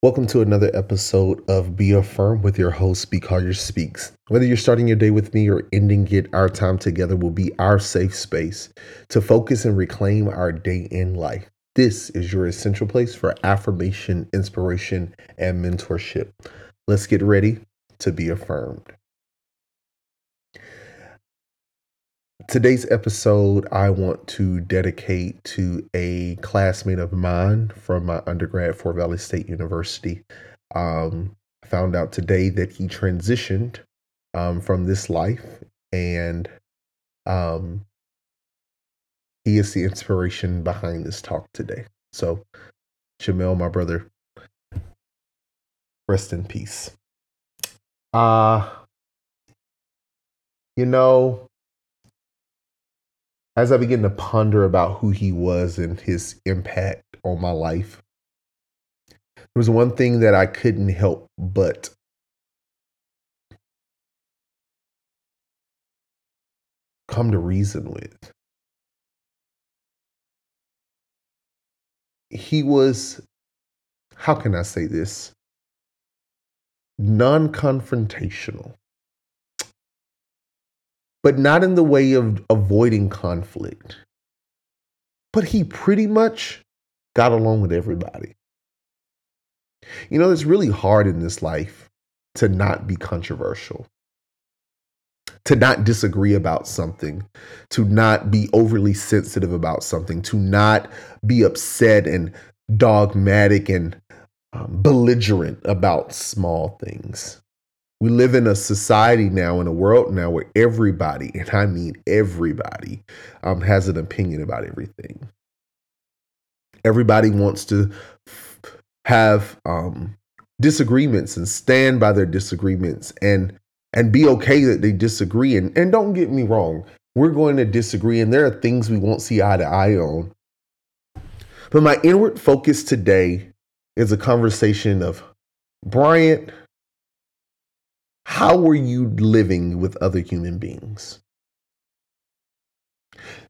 Welcome to another episode of Be Affirmed with your host, Be Collier Speaks. Whether you're starting your day with me or ending it, our time together will be our safe space to focus and reclaim our day in life. This is your essential place for affirmation, inspiration, and mentorship. Let's get ready to be affirmed. Today's episode, I want to dedicate to a classmate of mine from my undergrad, Fort Valley State University. Um, found out today that he transitioned um, from this life, and um, he is the inspiration behind this talk today. So, Jamel, my brother, rest in peace. Uh, you know, as I begin to ponder about who he was and his impact on my life, there was one thing that I couldn't help but come to reason with. He was, how can I say this? Non confrontational but not in the way of avoiding conflict. But he pretty much got along with everybody. You know, it's really hard in this life to not be controversial, to not disagree about something, to not be overly sensitive about something, to not be upset and dogmatic and um, belligerent about small things. We live in a society now, in a world now where everybody, and I mean everybody, um, has an opinion about everything. Everybody wants to have um, disagreements and stand by their disagreements and and be okay that they disagree. And, and don't get me wrong, we're going to disagree, and there are things we won't see eye to eye on. But my inward focus today is a conversation of Bryant, how are you living with other human beings?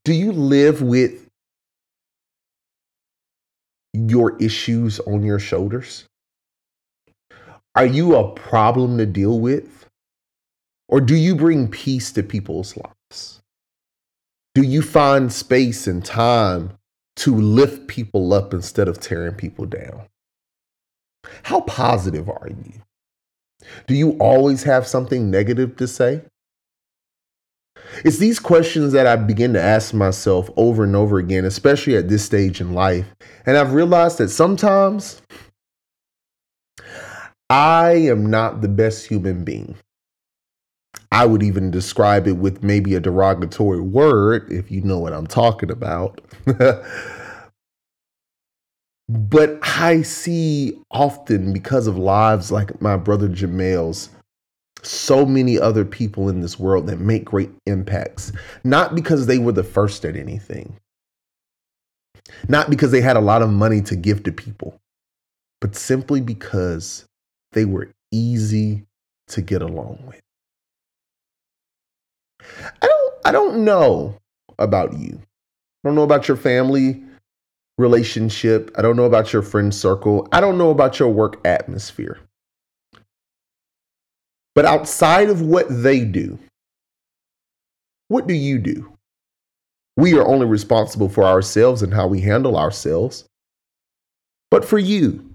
Do you live with your issues on your shoulders? Are you a problem to deal with? Or do you bring peace to people's lives? Do you find space and time to lift people up instead of tearing people down? How positive are you? Do you always have something negative to say? It's these questions that I begin to ask myself over and over again, especially at this stage in life. And I've realized that sometimes I am not the best human being. I would even describe it with maybe a derogatory word, if you know what I'm talking about. But I see often because of lives like my brother Jamel's, so many other people in this world that make great impacts, not because they were the first at anything, not because they had a lot of money to give to people, but simply because they were easy to get along with. I don't I don't know about you. I don't know about your family relationship. I don't know about your friend circle. I don't know about your work atmosphere. But outside of what they do, what do you do? We are only responsible for ourselves and how we handle ourselves. But for you,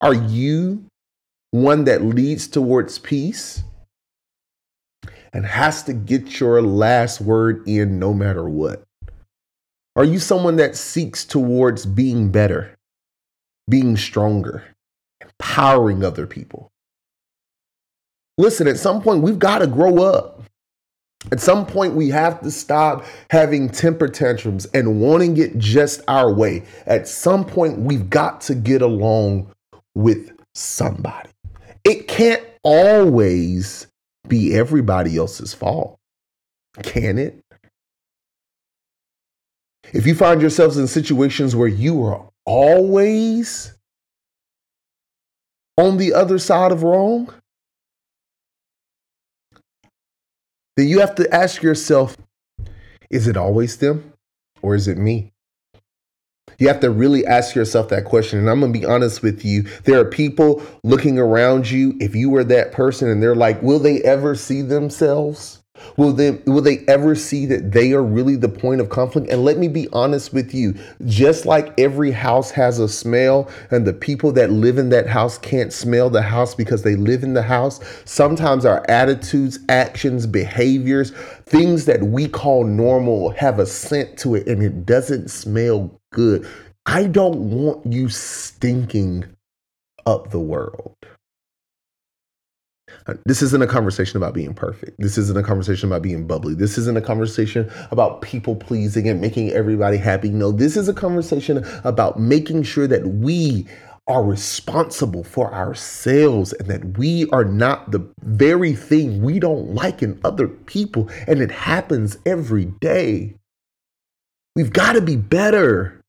are you one that leads towards peace and has to get your last word in no matter what? Are you someone that seeks towards being better, being stronger, empowering other people? Listen, at some point, we've got to grow up. At some point, we have to stop having temper tantrums and wanting it just our way. At some point, we've got to get along with somebody. It can't always be everybody else's fault, can it? If you find yourselves in situations where you are always on the other side of wrong, then you have to ask yourself is it always them or is it me? You have to really ask yourself that question. And I'm going to be honest with you. There are people looking around you. If you were that person and they're like, will they ever see themselves? Will they will they ever see that they are really the point of conflict? And let me be honest with you, just like every house has a smell and the people that live in that house can't smell the house because they live in the house, sometimes our attitudes, actions, behaviors, things that we call normal have a scent to it and it doesn't smell good. I don't want you stinking up the world. This isn't a conversation about being perfect. This isn't a conversation about being bubbly. This isn't a conversation about people pleasing and making everybody happy. No, this is a conversation about making sure that we are responsible for ourselves and that we are not the very thing we don't like in other people. And it happens every day. We've got to be better.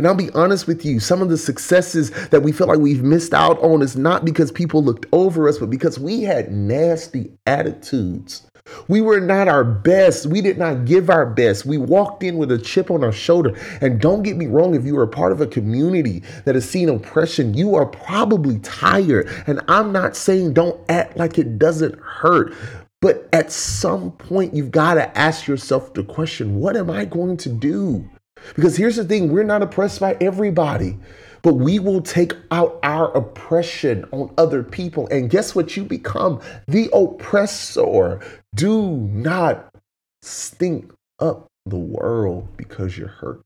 And I'll be honest with you, some of the successes that we feel like we've missed out on is not because people looked over us, but because we had nasty attitudes. We were not our best. We did not give our best. We walked in with a chip on our shoulder. And don't get me wrong, if you are part of a community that has seen oppression, you are probably tired. And I'm not saying don't act like it doesn't hurt. But at some point, you've got to ask yourself the question what am I going to do? Because here's the thing we're not oppressed by everybody, but we will take out our oppression on other people. And guess what? You become the oppressor. Do not stink up the world because you're hurt.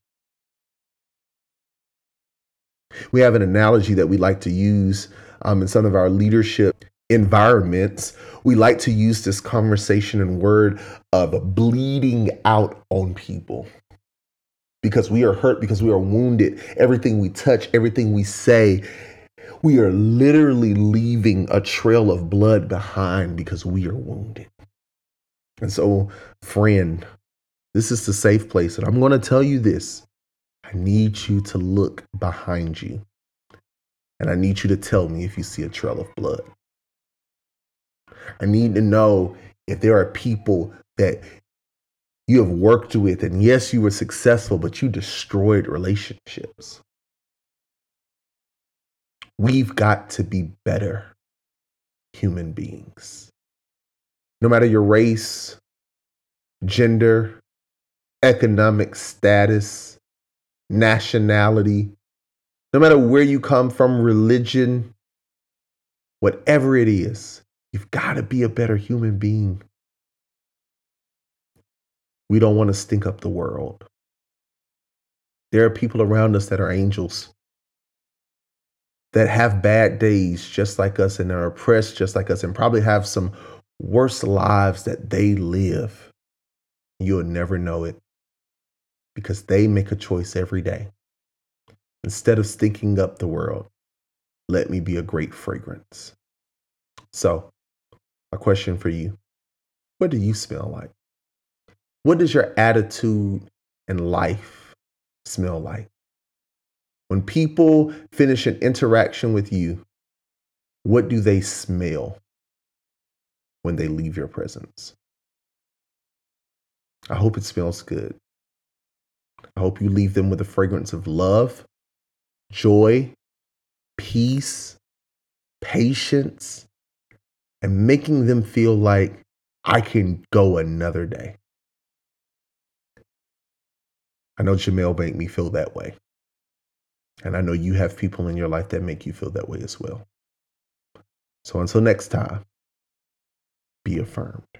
We have an analogy that we like to use um, in some of our leadership environments. We like to use this conversation and word of bleeding out on people because we are hurt, because we are wounded. Everything we touch, everything we say, we are literally leaving a trail of blood behind because we are wounded. And so, friend, this is the safe place. And I'm going to tell you this I need you to look behind you. And I need you to tell me if you see a trail of blood. I need to know if there are people that you have worked with, and yes, you were successful, but you destroyed relationships. We've got to be better human beings. No matter your race, gender, economic status, nationality, no matter where you come from, religion, whatever it is, you've got to be a better human being. We don't want to stink up the world. There are people around us that are angels that have bad days just like us and are oppressed just like us and probably have some worse lives that they live. You'll never know it because they make a choice every day. Instead of stinking up the world, let me be a great fragrance. So, a question for you What do you smell like? What does your attitude in life smell like? When people finish an interaction with you, what do they smell when they leave your presence? I hope it smells good. I hope you leave them with a fragrance of love, joy, peace, patience, and making them feel like I can go another day. I know Jamel made me feel that way. And I know you have people in your life that make you feel that way as well. So until next time, be affirmed.